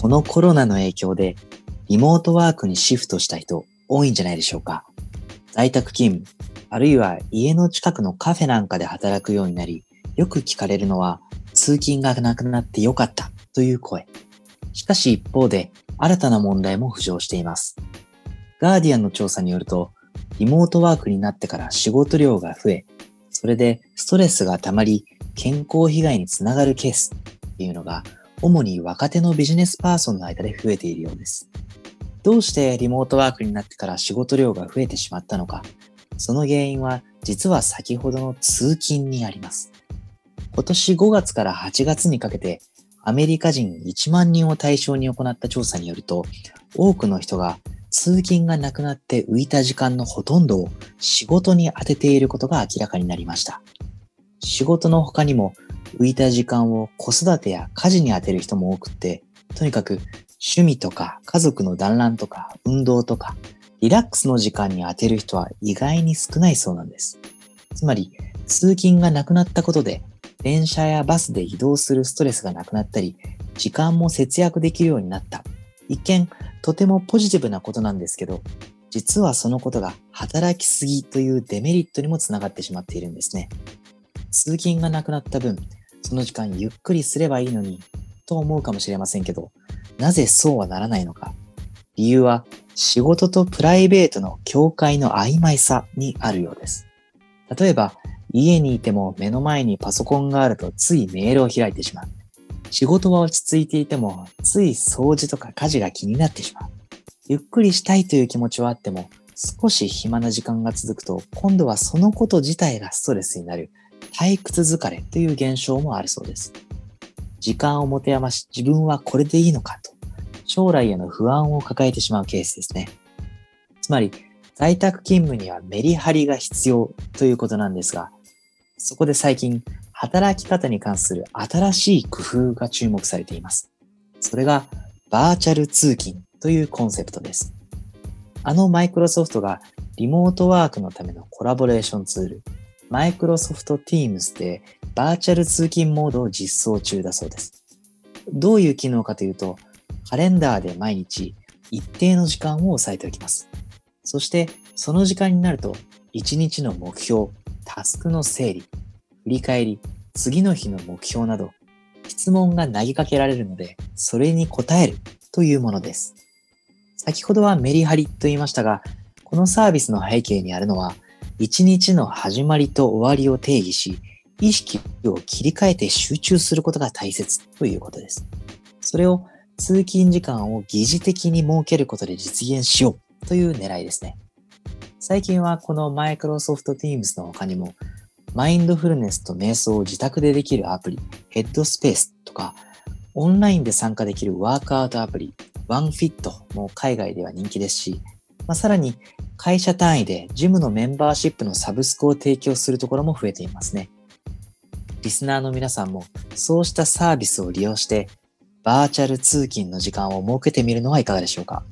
このコロナの影響でリモートワークにシフトした人多いんじゃないでしょうか。在宅勤務、あるいは家の近くのカフェなんかで働くようになり、よく聞かれるのは通勤がなくなってよかったという声。しかし一方で新たな問題も浮上しています。ガーディアンの調査によると、リモートワークになってから仕事量が増え、それでストレスが溜まり健康被害につながるケースっていうのが主に若手のビジネスパーソンの間で増えているようです。どうしてリモートワークになってから仕事量が増えてしまったのか、その原因は実は先ほどの通勤にあります。今年5月から8月にかけてアメリカ人1万人を対象に行った調査によると、多くの人が通勤がなくなって浮いた時間のほとんどを仕事に当てていることが明らかになりました。仕事の他にも浮いた時間を子育てや家事に当てる人も多くって、とにかく趣味とか家族の団らんとか運動とかリラックスの時間に当てる人は意外に少ないそうなんです。つまり通勤がなくなったことで電車やバスで移動するストレスがなくなったり、時間も節約できるようになった。一見、とてもポジティブなことなんですけど、実はそのことが働きすぎというデメリットにもつながってしまっているんですね。通勤がなくなった分、その時間ゆっくりすればいいのに、と思うかもしれませんけど、なぜそうはならないのか。理由は仕事とプライベートの境界の曖昧さにあるようです。例えば、家にいても目の前にパソコンがあるとついメールを開いてしまう。仕事は落ち着いていてもつい掃除とか家事が気になってしまう。ゆっくりしたいという気持ちはあっても少し暇な時間が続くと今度はそのこと自体がストレスになる退屈疲れという現象もあるそうです。時間を持て余し自分はこれでいいのかと将来への不安を抱えてしまうケースですね。つまり在宅勤務にはメリハリが必要ということなんですが、そこで最近、働き方に関する新しい工夫が注目されています。それが、バーチャル通勤というコンセプトです。あのマイクロソフトがリモートワークのためのコラボレーションツール、マイクロソフト Teams でバーチャル通勤モードを実装中だそうです。どういう機能かというと、カレンダーで毎日一定の時間を押さえておきます。そして、その時間になると、一日の目標、タスクの整理、振り返り、次の日の目標など、質問が投げかけられるので、それに答えるというものです。先ほどはメリハリと言いましたが、このサービスの背景にあるのは、一日の始まりと終わりを定義し、意識を切り替えて集中することが大切ということです。それを通勤時間を疑似的に設けることで実現しようという狙いですね。最近はこのマイクロソフト Teams の他にも、マインドフルネスと瞑想を自宅でできるアプリ、ヘッドスペースとか、オンラインで参加できるワークアウトアプリ、ワンフィットも海外では人気ですし、まあ、さらに会社単位でジムのメンバーシップのサブスクを提供するところも増えていますね。リスナーの皆さんもそうしたサービスを利用してバーチャル通勤の時間を設けてみるのはいかがでしょうか？